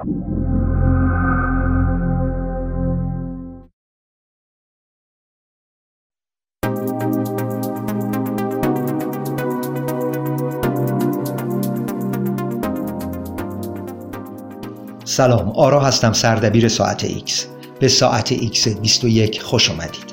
سلام آرا هستم سردبیر ساعت X به ساعت X 21 خوش آمدید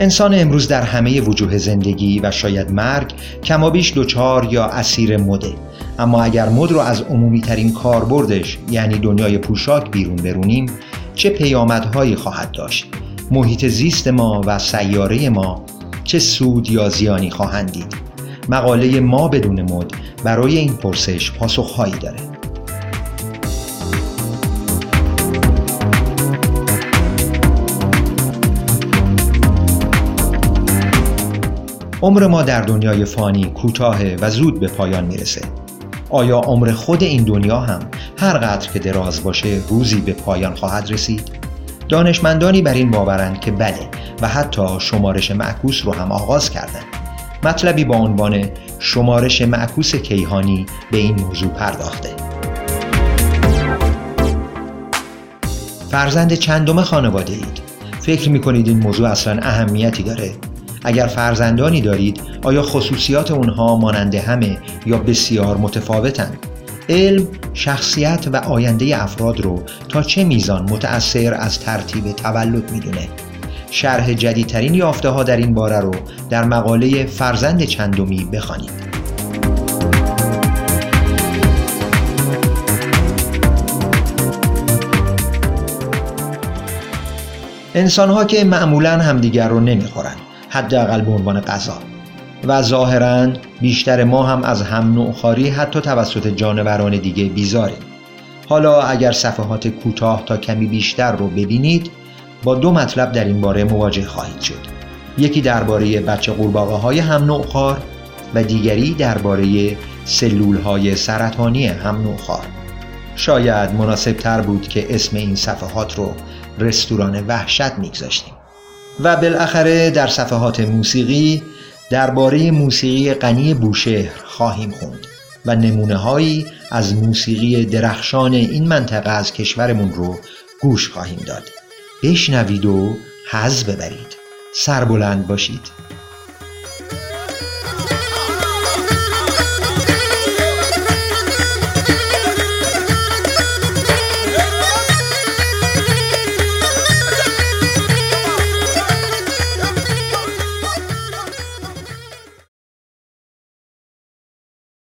انسان امروز در همه وجوه زندگی و شاید مرگ کمابیش دوچار یا اسیر مده. اما اگر مد رو از عمومی ترین کاربردش یعنی دنیای پوشاک بیرون برونیم چه پیامدهایی خواهد داشت؟ محیط زیست ما و سیاره ما چه سود یا زیانی خواهند دید؟ مقاله ما بدون مد برای این پرسش پاسخهایی داره. عمر ما در دنیای فانی کوتاه و زود به پایان می‌رسه آیا عمر خود این دنیا هم هر قدر که دراز باشه روزی به پایان خواهد رسید؟ دانشمندانی بر این باورند که بله و حتی شمارش معکوس رو هم آغاز کردند. مطلبی با عنوان شمارش معکوس کیهانی به این موضوع پرداخته. فرزند چندم خانواده اید؟ فکر می کنید این موضوع اصلا اهمیتی داره؟ اگر فرزندانی دارید آیا خصوصیات اونها مانند همه یا بسیار متفاوتند؟ علم شخصیت و آینده افراد رو تا چه میزان متأثر از ترتیب تولد می‌دونه؟ شرح جدیدترین یافته ها در این باره رو در مقاله فرزند چندمی بخوانید. انسان ها که معمولا همدیگر رو نمی‌خورن حداقل به عنوان غذا و ظاهرا بیشتر ما هم از هم نوعخاری حتی توسط جانوران دیگه بیزاریم. حالا اگر صفحات کوتاه تا کمی بیشتر رو ببینید با دو مطلب در این باره مواجه خواهید شد. یکی درباره بچه قورباغه های هم نوعخوار و دیگری درباره سلول های سرطانی هم نوعخوار شاید مناسب تر بود که اسم این صفحات رو رستوران وحشت میگذاشتیم. و بالاخره در صفحات موسیقی درباره موسیقی غنی بوشهر خواهیم خوند و نمونه هایی از موسیقی درخشان این منطقه از کشورمون رو گوش خواهیم داد. بشنوید و حز ببرید. سربلند باشید.